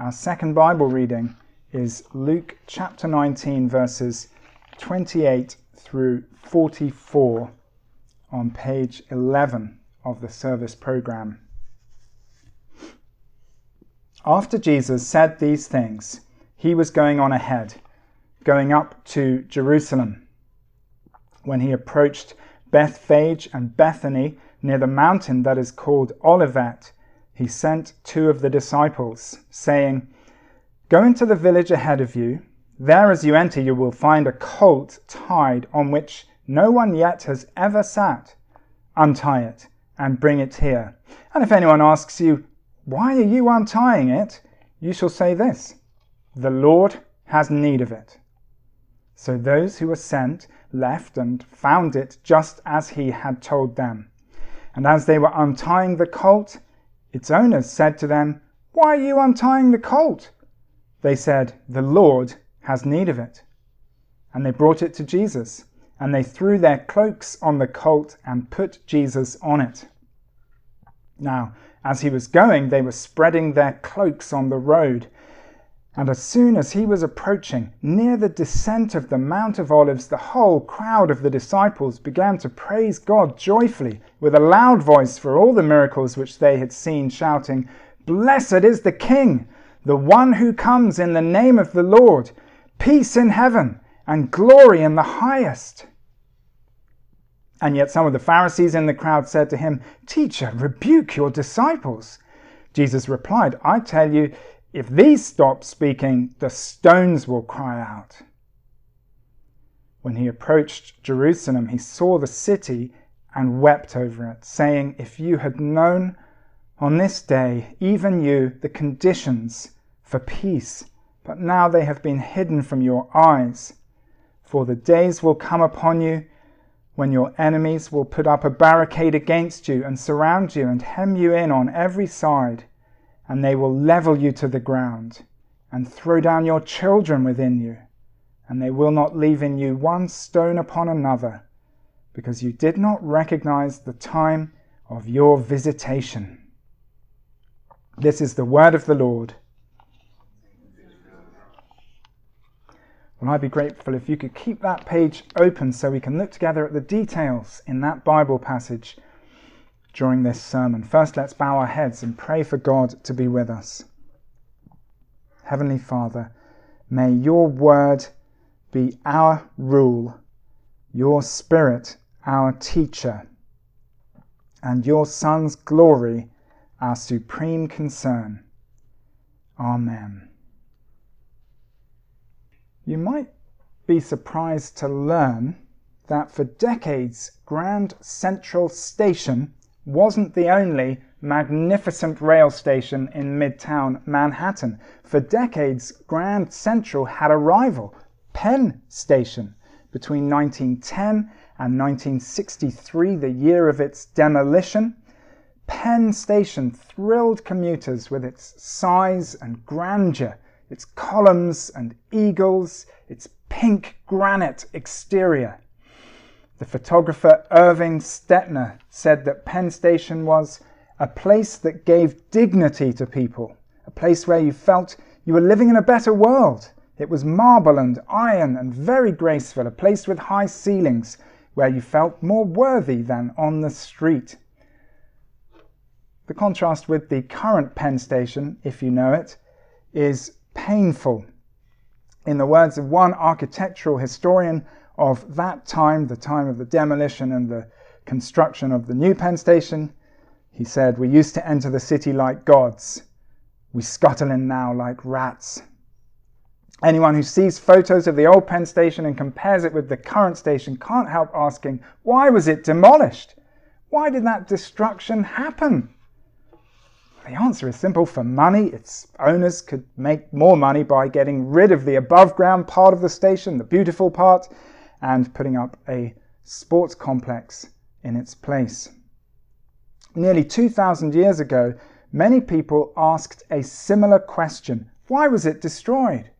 Our second Bible reading is Luke chapter 19, verses 28 through 44 on page 11 of the service program. After Jesus said these things, he was going on ahead, going up to Jerusalem. When he approached Bethphage and Bethany near the mountain that is called Olivet, he sent two of the disciples, saying, Go into the village ahead of you. There, as you enter, you will find a colt tied on which no one yet has ever sat. Untie it and bring it here. And if anyone asks you, Why are you untying it? you shall say this The Lord has need of it. So those who were sent left and found it just as he had told them. And as they were untying the colt, its owners said to them, Why are you untying the colt? They said, The Lord has need of it. And they brought it to Jesus, and they threw their cloaks on the colt and put Jesus on it. Now, as he was going, they were spreading their cloaks on the road. And as soon as he was approaching near the descent of the Mount of Olives, the whole crowd of the disciples began to praise God joyfully with a loud voice for all the miracles which they had seen, shouting, Blessed is the King, the one who comes in the name of the Lord, peace in heaven and glory in the highest. And yet some of the Pharisees in the crowd said to him, Teacher, rebuke your disciples. Jesus replied, I tell you, if these stop speaking, the stones will cry out. When he approached Jerusalem, he saw the city and wept over it, saying, If you had known on this day, even you, the conditions for peace, but now they have been hidden from your eyes. For the days will come upon you when your enemies will put up a barricade against you and surround you and hem you in on every side and they will level you to the ground and throw down your children within you, and they will not leave in you one stone upon another, because you did not recognize the time of your visitation. This is the word of the Lord. Well, I'd be grateful if you could keep that page open so we can look together at the details in that Bible passage during this sermon. First, let's bow our heads and pray for God to be with us. Heavenly Father, may your word be our rule, your spirit our teacher, and your Son's glory our supreme concern. Amen. You might be surprised to learn that for decades Grand Central Station wasn't the only magnificent rail station in Midtown Manhattan. For decades, Grand Central had a rival, Penn Station. Between 1910 and 1963, the year of its demolition, Penn Station thrilled commuters with its size and grandeur, its columns and eagles, its pink granite exterior. The photographer Irving Stettner said that Penn Station was a place that gave dignity to people, a place where you felt you were living in a better world. It was marble and iron and very graceful, a place with high ceilings where you felt more worthy than on the street. The contrast with the current Penn Station, if you know it, is painful. In the words of one architectural historian, of that time, the time of the demolition and the construction of the new Penn Station, he said, We used to enter the city like gods. We scuttle in now like rats. Anyone who sees photos of the old Penn Station and compares it with the current station can't help asking, why was it demolished? Why did that destruction happen? The answer is simple for money. Its owners could make more money by getting rid of the above ground part of the station, the beautiful part, and putting up a sports complex in its place. Nearly 2,000 years ago, many people asked a similar question why was it destroyed?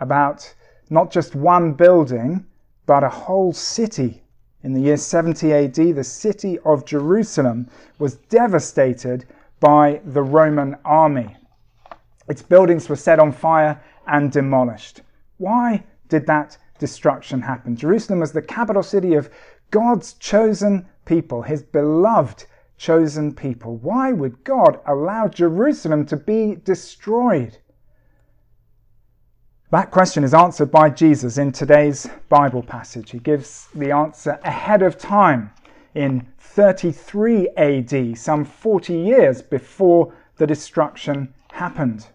About not just one building, but a whole city. In the year 70 AD, the city of Jerusalem was devastated by the Roman army. Its buildings were set on fire and demolished. Why did that destruction happened. Jerusalem was the capital city of God's chosen people, his beloved chosen people. Why would God allow Jerusalem to be destroyed? That question is answered by Jesus in today's Bible passage. He gives the answer ahead of time in 33 AD, some 40 years before the destruction happened.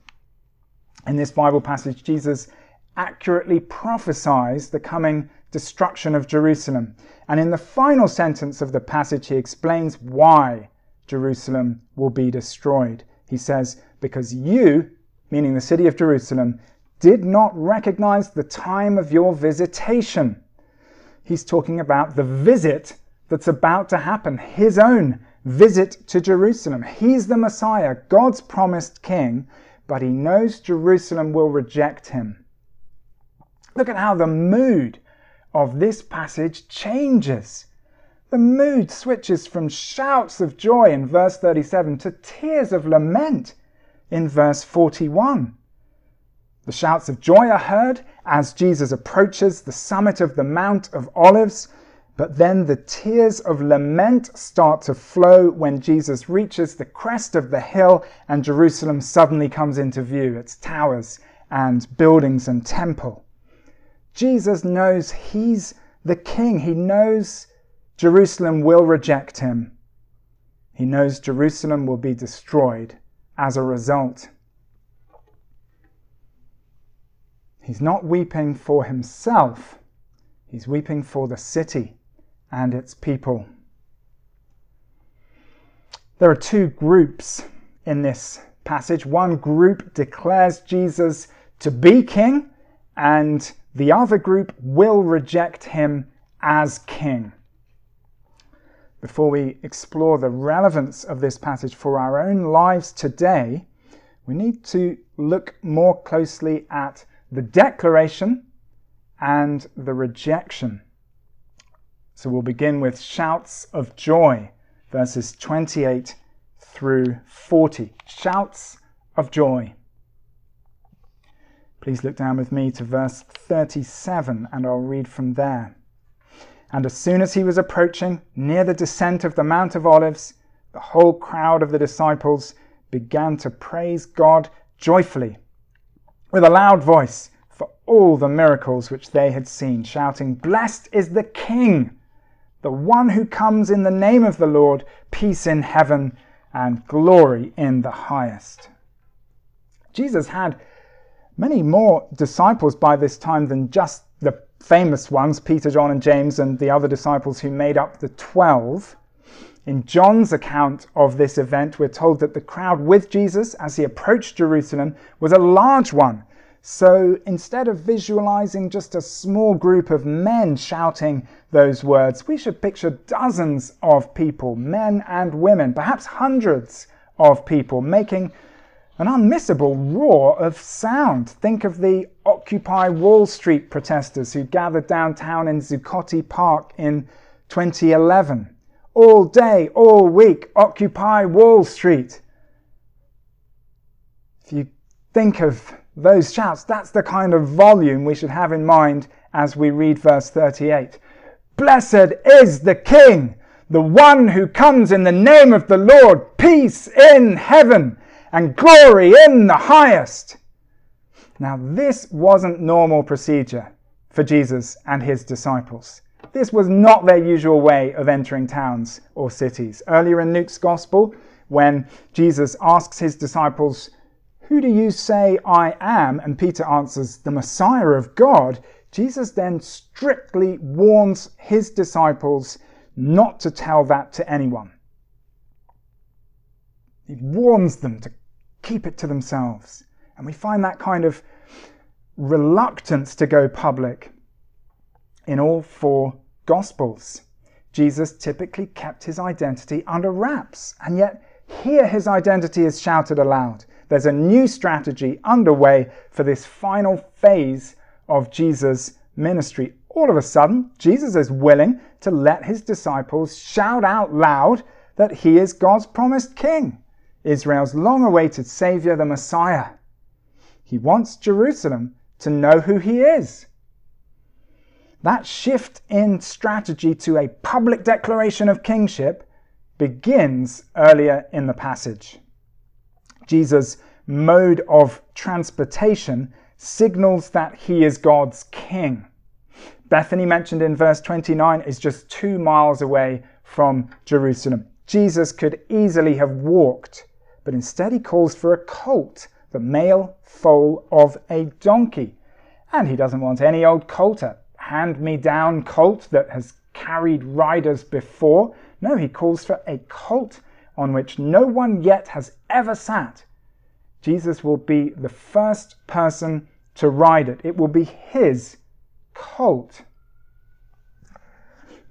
In this Bible passage, Jesus accurately prophesies the coming destruction of Jerusalem. And in the final sentence of the passage, he explains why Jerusalem will be destroyed. He says, Because you, meaning the city of Jerusalem, did not recognize the time of your visitation. He's talking about the visit that's about to happen, his own visit to Jerusalem. He's the Messiah, God's promised king, but he knows Jerusalem will reject him. Look at how the mood of this passage changes. The mood switches from shouts of joy in verse 37 to tears of lament in verse 41. The shouts of joy are heard as Jesus approaches the summit of the Mount of Olives, but then the tears of lament start to flow when Jesus reaches the crest of the hill and Jerusalem suddenly comes into view, its towers and buildings and temple. Jesus knows he's the king. He knows Jerusalem will reject him. He knows Jerusalem will be destroyed as a result. He's not weeping for himself, he's weeping for the city and its people. There are two groups in this passage. One group declares Jesus to be king, and the other group will reject him as king. Before we explore the relevance of this passage for our own lives today, we need to look more closely at the declaration and the rejection. So we'll begin with shouts of joy, verses 28 through 40. Shouts of joy. Please look down with me to verse 37 and I'll read from there. And as soon as he was approaching near the descent of the Mount of Olives, the whole crowd of the disciples began to praise God joyfully with a loud voice for all the miracles which they had seen, shouting, Blessed is the King, the one who comes in the name of the Lord, peace in heaven and glory in the highest. Jesus had many more disciples by this time than just the famous ones, Peter, John, and James, and the other disciples who made up the twelve. In John's account of this event, we're told that the crowd with Jesus as he approached Jerusalem was a large one. So instead of visualizing just a small group of men shouting those words, we should picture dozens of people, men and women, perhaps hundreds of people, making an unmissable roar of sound. Think of the Occupy Wall Street protesters who gathered downtown in Zuccotti Park in 2011. All day, all week, Occupy Wall Street. If you think of those shouts, that's the kind of volume we should have in mind as we read verse 38. Blessed is the King, the one who comes in the name of the Lord, peace in heaven and glory in the highest. Now, this wasn't normal procedure for Jesus and his disciples. This was not their usual way of entering towns or cities. Earlier in Luke's Gospel, when Jesus asks his disciples, Who do you say I am? and Peter answers, The Messiah of God, Jesus then strictly warns his disciples not to tell that to anyone. He warns them to keep it to themselves. And we find that kind of reluctance to go public in all four Gospels. Jesus typically kept his identity under wraps, and yet here his identity is shouted aloud. There's a new strategy underway for this final phase of Jesus' ministry. All of a sudden, Jesus is willing to let his disciples shout out loud that he is God's promised king. Israel's long awaited Savior, the Messiah. He wants Jerusalem to know who he is. That shift in strategy to a public declaration of kingship begins earlier in the passage. Jesus' mode of transportation signals that he is God's king. Bethany, mentioned in verse 29, is just two miles away from Jerusalem. Jesus could easily have walked, but instead he calls for a colt, the male foal of a donkey. And he doesn't want any old colt, a hand me down colt that has carried riders before. No, he calls for a colt on which no one yet has ever sat. Jesus will be the first person to ride it. It will be his colt.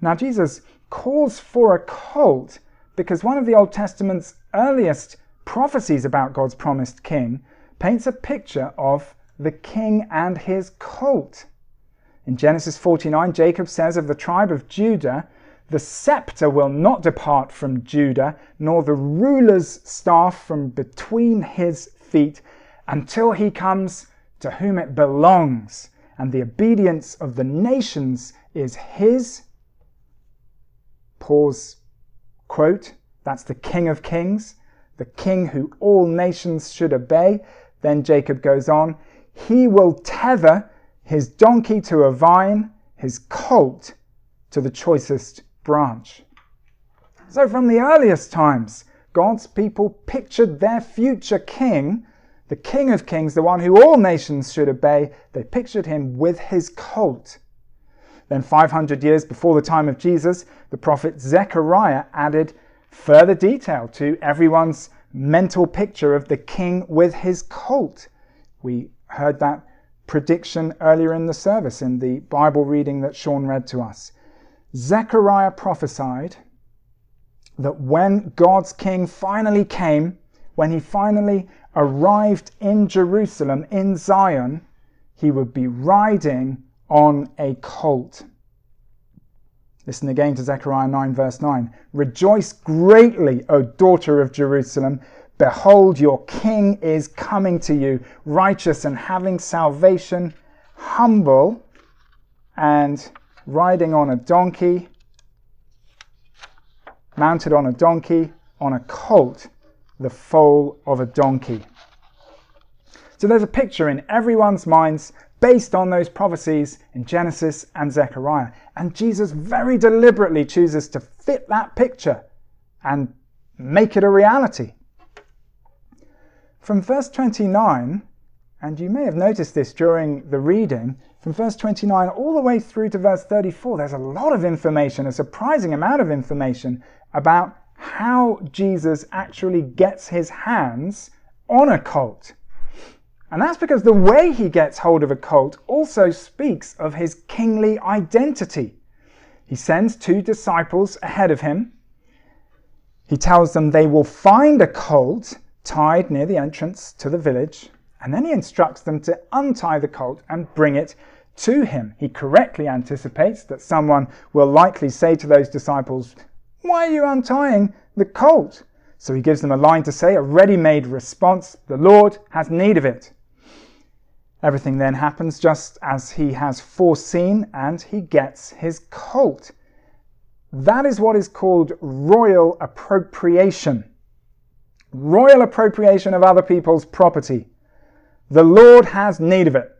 Now, Jesus calls for a colt because one of the Old Testament's earliest prophecies about God's promised king paints a picture of the king and his colt. In Genesis 49, Jacob says of the tribe of Judah, The scepter will not depart from Judah, nor the ruler's staff from between his feet, until he comes to whom it belongs, and the obedience of the nations is his. Pause, quote, that's the King of Kings, the King who all nations should obey. Then Jacob goes on, he will tether his donkey to a vine, his colt to the choicest branch. So, from the earliest times, God's people pictured their future king, the King of Kings, the one who all nations should obey, they pictured him with his colt. Then, 500 years before the time of Jesus, the prophet Zechariah added further detail to everyone's mental picture of the king with his colt. We heard that prediction earlier in the service in the Bible reading that Sean read to us. Zechariah prophesied that when God's king finally came, when he finally arrived in Jerusalem, in Zion, he would be riding on a colt. Listen again to Zechariah 9, verse 9. Rejoice greatly, O daughter of Jerusalem. Behold, your king is coming to you, righteous and having salvation, humble and riding on a donkey, mounted on a donkey, on a colt, the foal of a donkey. So there's a picture in everyone's minds based on those prophecies in Genesis and Zechariah. And Jesus very deliberately chooses to fit that picture and make it a reality. From verse 29, and you may have noticed this during the reading, from verse 29 all the way through to verse 34, there's a lot of information, a surprising amount of information about how Jesus actually gets his hands on a colt. And that's because the way he gets hold of a colt also speaks of his kingly identity. He sends two disciples ahead of him. He tells them they will find a colt tied near the entrance to the village, and then he instructs them to untie the colt and bring it to him. He correctly anticipates that someone will likely say to those disciples, Why are you untying the colt? So he gives them a line to say, a ready made response The Lord has need of it. Everything then happens just as he has foreseen, and he gets his colt. That is what is called royal appropriation royal appropriation of other people's property. The Lord has need of it.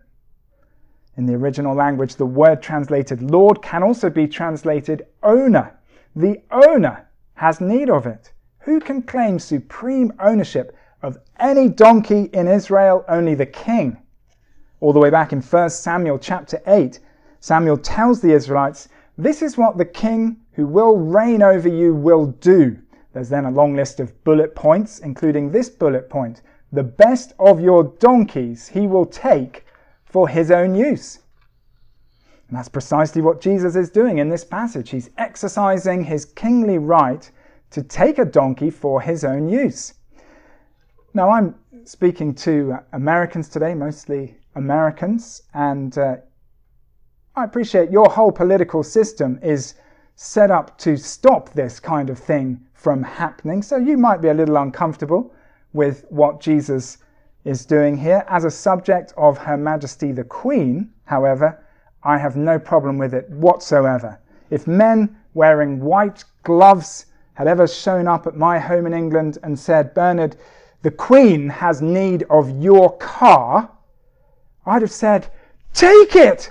In the original language, the word translated Lord can also be translated owner. The owner has need of it. Who can claim supreme ownership of any donkey in Israel? Only the king. All the way back in 1 Samuel chapter 8, Samuel tells the Israelites, This is what the king who will reign over you will do. There's then a long list of bullet points, including this bullet point the best of your donkeys he will take for his own use. And that's precisely what Jesus is doing in this passage. He's exercising his kingly right to take a donkey for his own use. Now, I'm speaking to Americans today, mostly Americans, and uh, I appreciate your whole political system is set up to stop this kind of thing from happening. So you might be a little uncomfortable with what Jesus is doing here. As a subject of Her Majesty the Queen, however, I have no problem with it whatsoever. If men wearing white gloves had ever shown up at my home in England and said, Bernard, the Queen has need of your car, I'd have said, Take it!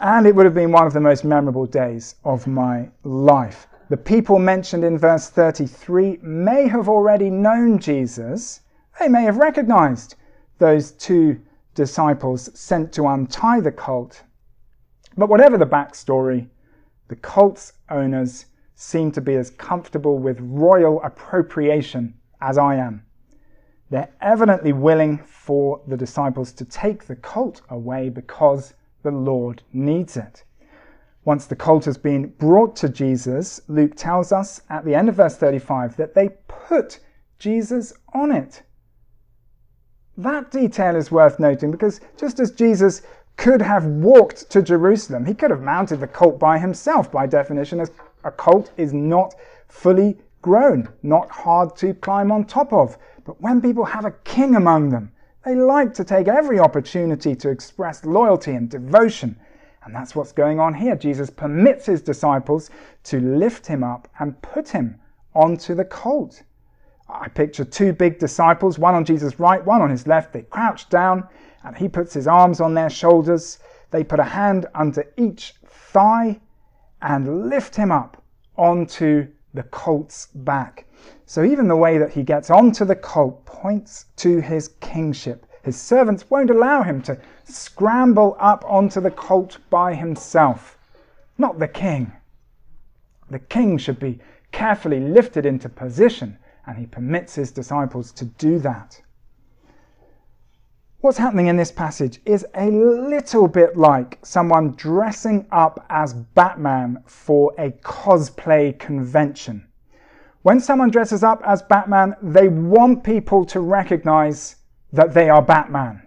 and it would have been one of the most memorable days of my life. The people mentioned in verse 33 may have already known Jesus. They may have recognized those two disciples sent to untie the colt. But whatever the backstory, the colt's owners seem to be as comfortable with royal appropriation as I am. They're evidently willing for the disciples to take the colt away because the Lord needs it. Once the colt has been brought to Jesus, Luke tells us at the end of verse 35 that they put Jesus on it. That detail is worth noting because just as Jesus could have walked to Jerusalem, he could have mounted the colt by himself, by definition, as a colt is not fully grown, not hard to climb on top of. But when people have a king among them, they like to take every opportunity to express loyalty and devotion and that's what's going on here. Jesus permits his disciples to lift him up and put him onto the colt. I picture two big disciples, one on Jesus' right, one on his left. They crouch down and he puts his arms on their shoulders. They put a hand under each thigh and lift him up onto the colt's back. So even the way that he gets onto the colt points to his kingship. His servants won't allow him to scramble up onto the colt by himself. Not the king. The king should be carefully lifted into position, and he permits his disciples to do that. What's happening in this passage is a little bit like someone dressing up as Batman for a cosplay convention. When someone dresses up as Batman, they want people to recognize that they are Batman.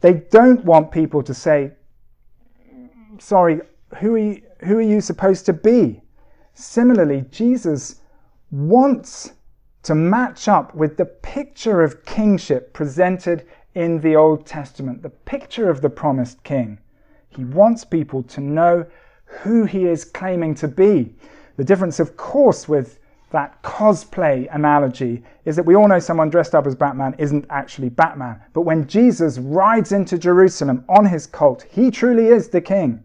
They don't want people to say, sorry, who are you, who are you supposed to be? Similarly, Jesus wants to match up with the picture of kingship presented in the Old Testament, the picture of the promised king. He wants people to know who he is claiming to be. The difference, of course, with that cosplay analogy is that we all know someone dressed up as Batman isn't actually Batman. But when Jesus rides into Jerusalem on his colt, he truly is the king.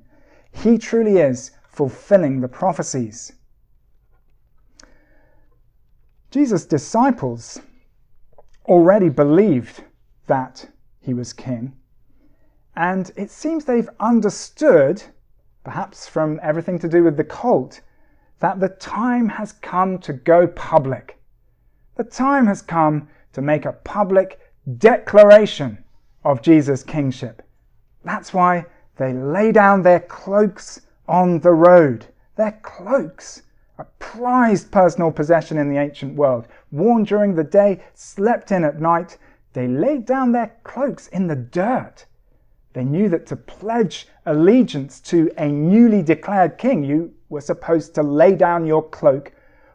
He truly is fulfilling the prophecies. Jesus' disciples already believed that he was king. And it seems they've understood, perhaps from everything to do with the colt, that the time has come to go public. The time has come to make a public declaration of Jesus' kingship. That's why they lay down their cloaks on the road. Their cloaks, a prized personal possession in the ancient world, worn during the day, slept in at night, they laid down their cloaks in the dirt. They knew that to pledge allegiance to a newly declared king, you were supposed to lay down your cloak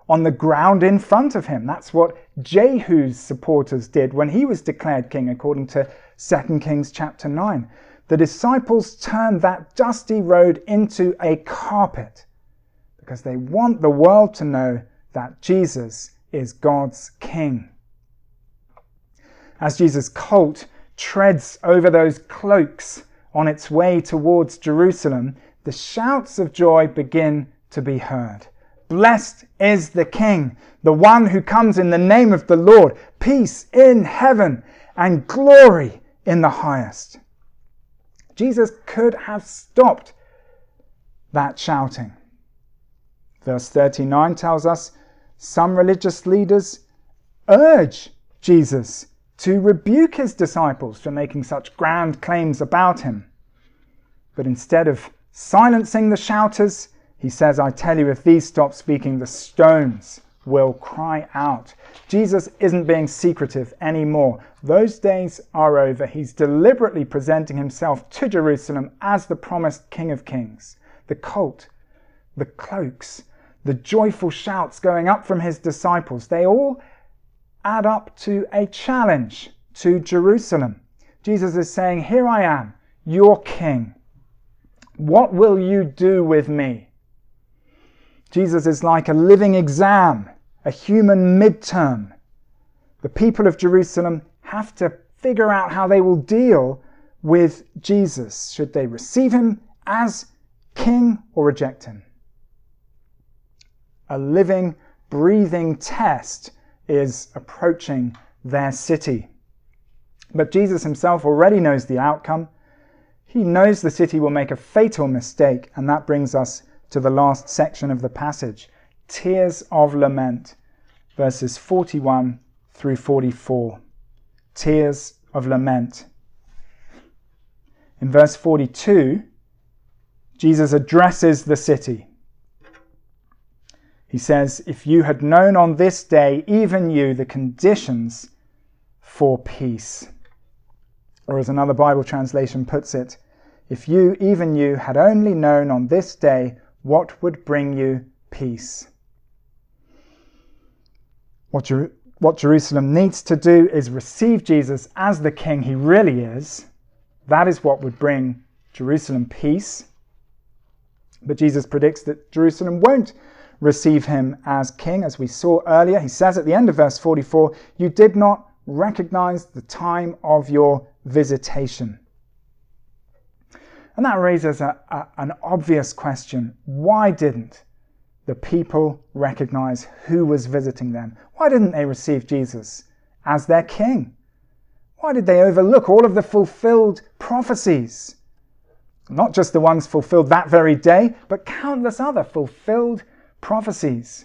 on the ground in front of him. That's what Jehu's supporters did when he was declared king, according to 2 Kings chapter 9. The disciples turned that dusty road into a carpet because they want the world to know that Jesus is God's king. As Jesus' colt treads over those cloaks on its way towards Jerusalem, the shouts of joy begin to be heard. Blessed is the King, the one who comes in the name of the Lord, peace in heaven and glory in the highest. Jesus could have stopped that shouting. Verse 39 tells us some religious leaders urge Jesus to rebuke his disciples for making such grand claims about him. But instead of silencing the shouters, he says, I tell you, if these stop speaking, the stones will cry out. Jesus isn't being secretive anymore. Those days are over. He's deliberately presenting himself to Jerusalem as the promised King of Kings. The colt, the cloaks, the joyful shouts going up from his disciples, they all add up to a challenge to Jerusalem. Jesus is saying, Here I am, your king. What will you do with me? Jesus is like a living exam, a human midterm. The people of Jerusalem have to figure out how they will deal with Jesus. Should they receive him as king or reject him? A living, breathing test is approaching their city. But Jesus himself already knows the outcome. He knows the city will make a fatal mistake, and that brings us to the last section of the passage Tears of Lament, verses 41 through 44. Tears of Lament. In verse 42, Jesus addresses the city. He says, If you had known on this day, even you, the conditions for peace. Or as another Bible translation puts it, if you, even you, had only known on this day what would bring you peace. What, Jer- what Jerusalem needs to do is receive Jesus as the king he really is. That is what would bring Jerusalem peace. But Jesus predicts that Jerusalem won't receive him as king, as we saw earlier. He says at the end of verse 44, You did not recognize the time of your visitation. And that raises a, a, an obvious question. Why didn't the people recognize who was visiting them? Why didn't they receive Jesus as their king? Why did they overlook all of the fulfilled prophecies? Not just the ones fulfilled that very day, but countless other fulfilled prophecies.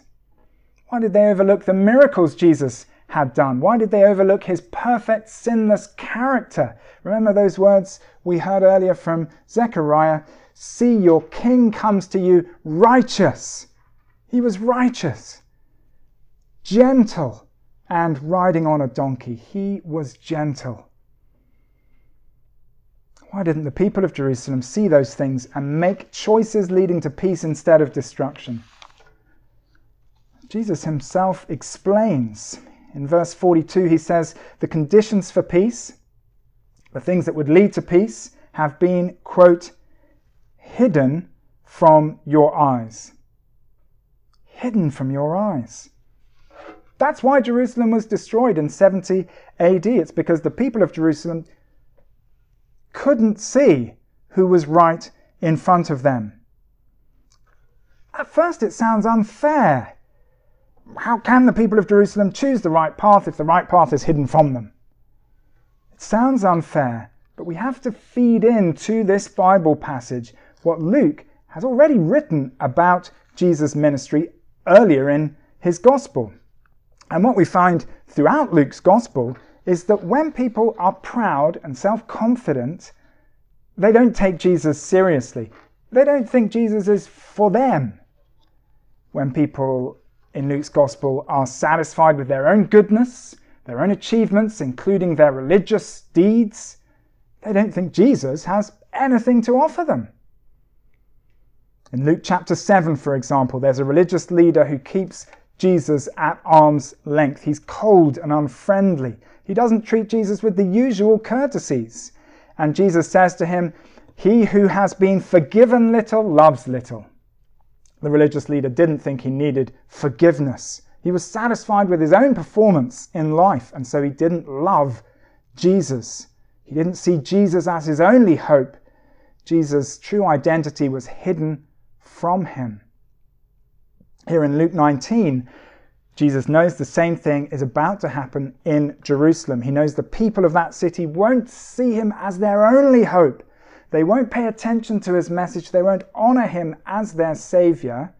Why did they overlook the miracles Jesus had done? Why did they overlook his perfect, sinless character? Remember those words we heard earlier from Zechariah See, your king comes to you righteous. He was righteous, gentle, and riding on a donkey. He was gentle. Why didn't the people of Jerusalem see those things and make choices leading to peace instead of destruction? Jesus himself explains in verse 42, he says, The conditions for peace, the things that would lead to peace, have been, quote, hidden from your eyes. Hidden from your eyes. That's why Jerusalem was destroyed in 70 AD. It's because the people of Jerusalem couldn't see who was right in front of them. At first, it sounds unfair how can the people of Jerusalem choose the right path if the right path is hidden from them? It sounds unfair, but we have to feed into this Bible passage what Luke has already written about Jesus' ministry earlier in his gospel. And what we find throughout Luke's gospel is that when people are proud and self confident, they don't take Jesus seriously. They don't think Jesus is for them. When people in Luke's Gospel are satisfied with their own goodness, their own achievements, including their religious deeds, they don't think Jesus has anything to offer them. In Luke chapter 7, for example, there's a religious leader who keeps Jesus at arm's length. He's cold and unfriendly. He doesn't treat Jesus with the usual courtesies. And Jesus says to him, He who has been forgiven little loves little. The religious leader didn't think he needed forgiveness. He was satisfied with his own performance in life, and so he didn't love Jesus. He didn't see Jesus as his only hope. Jesus' true identity was hidden from him. Here in Luke 19, Jesus knows the same thing is about to happen in Jerusalem. He knows the people of that city won't see him as their only hope. They won't pay attention to his message. They won't honor him as their savior.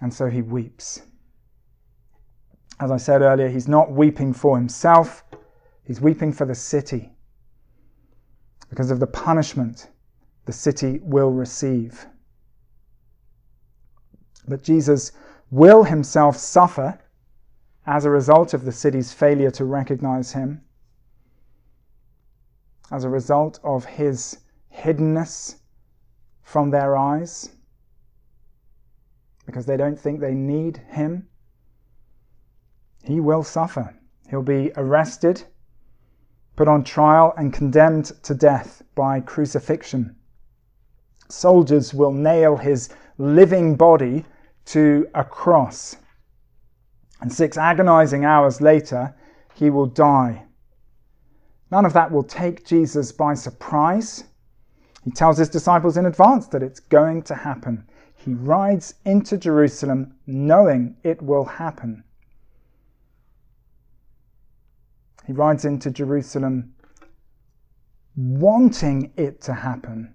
And so he weeps. As I said earlier, he's not weeping for himself, he's weeping for the city because of the punishment the city will receive. But Jesus will himself suffer as a result of the city's failure to recognize him as a result of his hiddenness from their eyes because they don't think they need him, he will suffer. He'll be arrested, put on trial, and condemned to death by crucifixion. Soldiers will nail his living body to a cross. And six agonizing hours later, he will die. None of that will take Jesus by surprise. He tells his disciples in advance that it's going to happen. He rides into Jerusalem knowing it will happen. He rides into Jerusalem wanting it to happen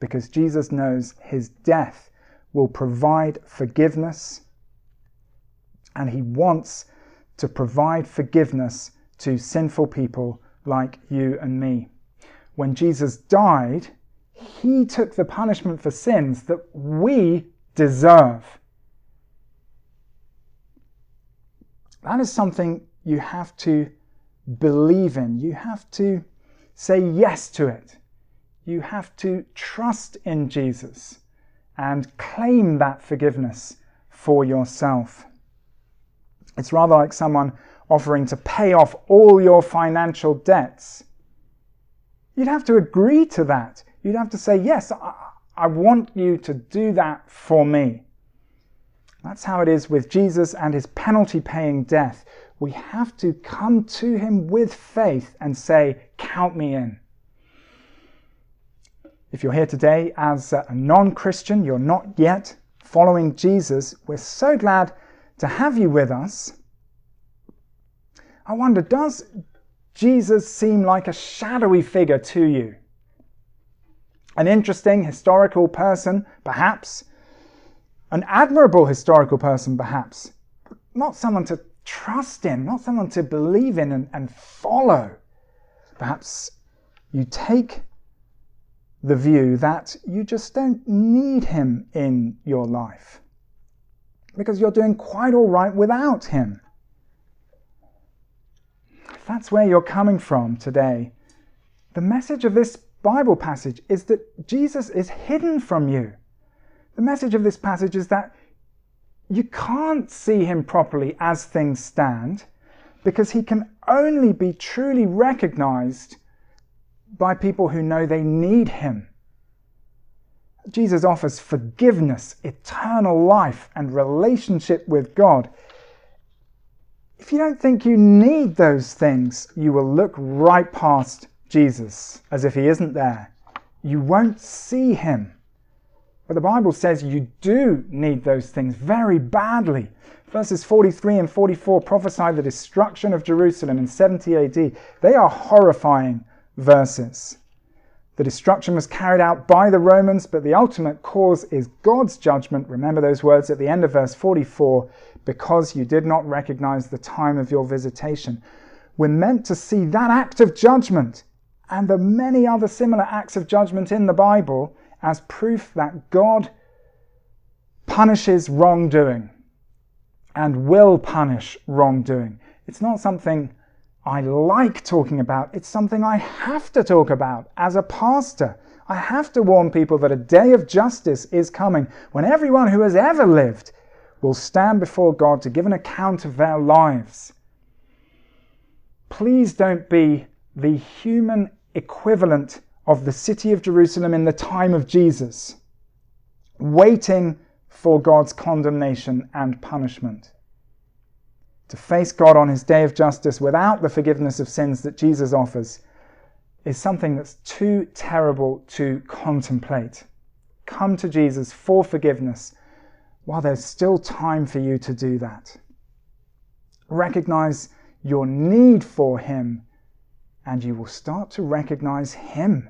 because Jesus knows his death will provide forgiveness and he wants to provide forgiveness to sinful people like you and me. When Jesus died, he took the punishment for sins that we deserve. That is something you have to believe in. You have to say yes to it. You have to trust in Jesus and claim that forgiveness for yourself. It's rather like someone offering to pay off all your financial debts. You'd have to agree to that. You'd have to say, Yes, I, I want you to do that for me. That's how it is with Jesus and his penalty paying death. We have to come to him with faith and say, Count me in. If you're here today as a non Christian, you're not yet following Jesus, we're so glad to have you with us. I wonder, does Jesus seem like a shadowy figure to you? An interesting historical person, perhaps. An admirable historical person, perhaps. Not someone to trust in, not someone to believe in and, and follow. Perhaps you take the view that you just don't need him in your life because you're doing quite all right without him. That's where you're coming from today, the message of this Bible passage is that Jesus is hidden from you. The message of this passage is that you can't see him properly as things stand because he can only be truly recognized by people who know they need him. Jesus offers forgiveness, eternal life, and relationship with God. If you don't think you need those things, you will look right past Jesus as if he isn't there. You won't see him. But the Bible says you do need those things very badly. Verses 43 and 44 prophesy the destruction of Jerusalem in 70 AD. They are horrifying verses. The destruction was carried out by the Romans, but the ultimate cause is God's judgment. Remember those words at the end of verse 44 because you did not recognize the time of your visitation. We're meant to see that act of judgment and the many other similar acts of judgment in the Bible as proof that God punishes wrongdoing and will punish wrongdoing. It's not something I like talking about, it's something I have to talk about as a pastor. I have to warn people that a day of justice is coming when everyone who has ever lived will stand before God to give an account of their lives. Please don't be the human equivalent of the city of Jerusalem in the time of Jesus, waiting for God's condemnation and punishment. To face God on his day of justice without the forgiveness of sins that Jesus offers is something that's too terrible to contemplate. Come to Jesus for forgiveness while there's still time for you to do that. Recognize your need for Him, and you will start to recognize Him.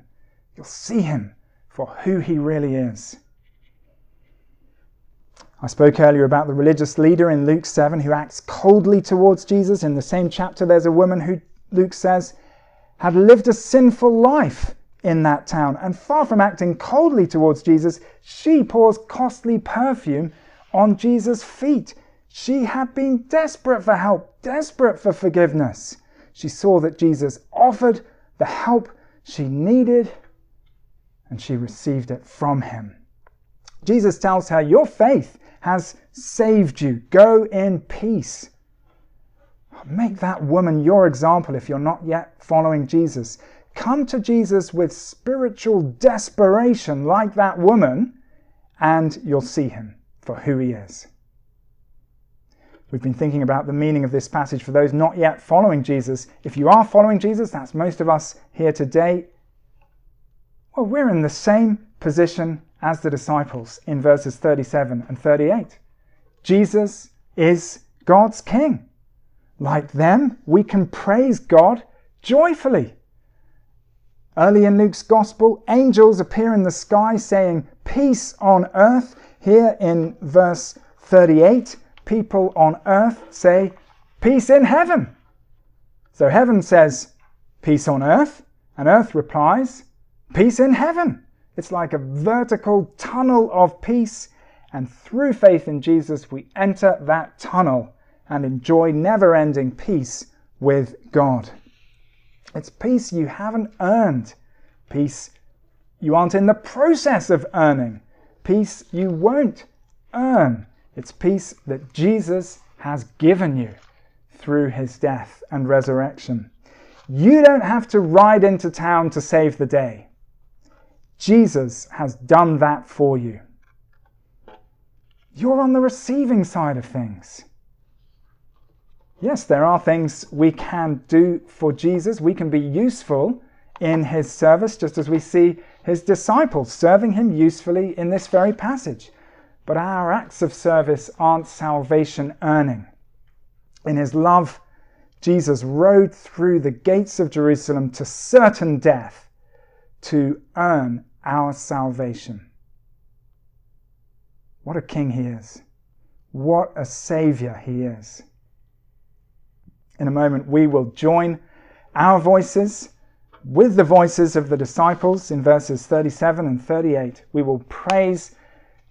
You'll see Him for who He really is. I spoke earlier about the religious leader in Luke 7 who acts coldly towards Jesus. In the same chapter, there's a woman who, Luke says, had lived a sinful life in that town. And far from acting coldly towards Jesus, she pours costly perfume on Jesus' feet. She had been desperate for help, desperate for forgiveness. She saw that Jesus offered the help she needed and she received it from him. Jesus tells her, Your faith has saved you. Go in peace. Make that woman your example if you're not yet following Jesus. Come to Jesus with spiritual desperation, like that woman, and you'll see him for who he is. We've been thinking about the meaning of this passage for those not yet following Jesus. If you are following Jesus, that's most of us here today, well, we're in the same position as the disciples in verses 37 and 38. Jesus is God's King. Like them, we can praise God joyfully. Early in Luke's Gospel, angels appear in the sky saying, Peace on earth. Here in verse 38, people on earth say, Peace in heaven. So heaven says, Peace on earth, and earth replies, Peace in heaven. It's like a vertical tunnel of peace, and through faith in Jesus, we enter that tunnel and enjoy never ending peace with God. It's peace you haven't earned, peace you aren't in the process of earning, peace you won't earn. It's peace that Jesus has given you through his death and resurrection. You don't have to ride into town to save the day. Jesus has done that for you. You're on the receiving side of things. Yes, there are things we can do for Jesus. We can be useful in his service, just as we see his disciples serving him usefully in this very passage. But our acts of service aren't salvation earning. In his love, Jesus rode through the gates of Jerusalem to certain death to earn our salvation. What a king he is! What a savior he is! In a moment, we will join our voices with the voices of the disciples in verses 37 and 38. We will praise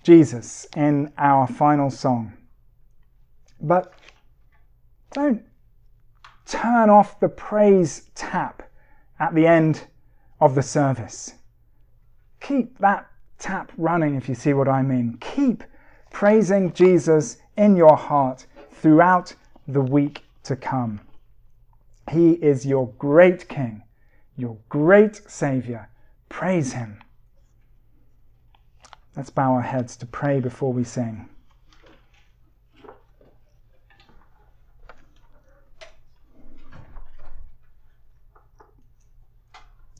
Jesus in our final song. But don't turn off the praise tap at the end of the service. Keep that tap running, if you see what I mean. Keep praising Jesus in your heart throughout the week to come. He is your great King, your great Saviour. Praise Him. Let's bow our heads to pray before we sing.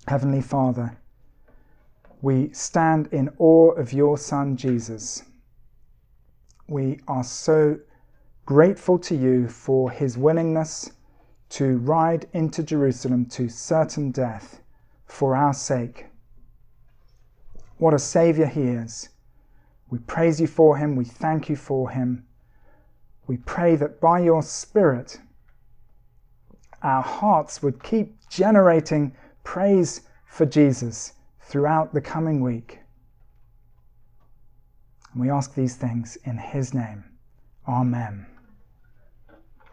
Heavenly Father, we stand in awe of your Son Jesus. We are so grateful to you for his willingness to ride into Jerusalem to certain death for our sake. What a Saviour he is. We praise you for him. We thank you for him. We pray that by your Spirit, our hearts would keep generating praise for Jesus throughout the coming week. And we ask these things in his name. Amen.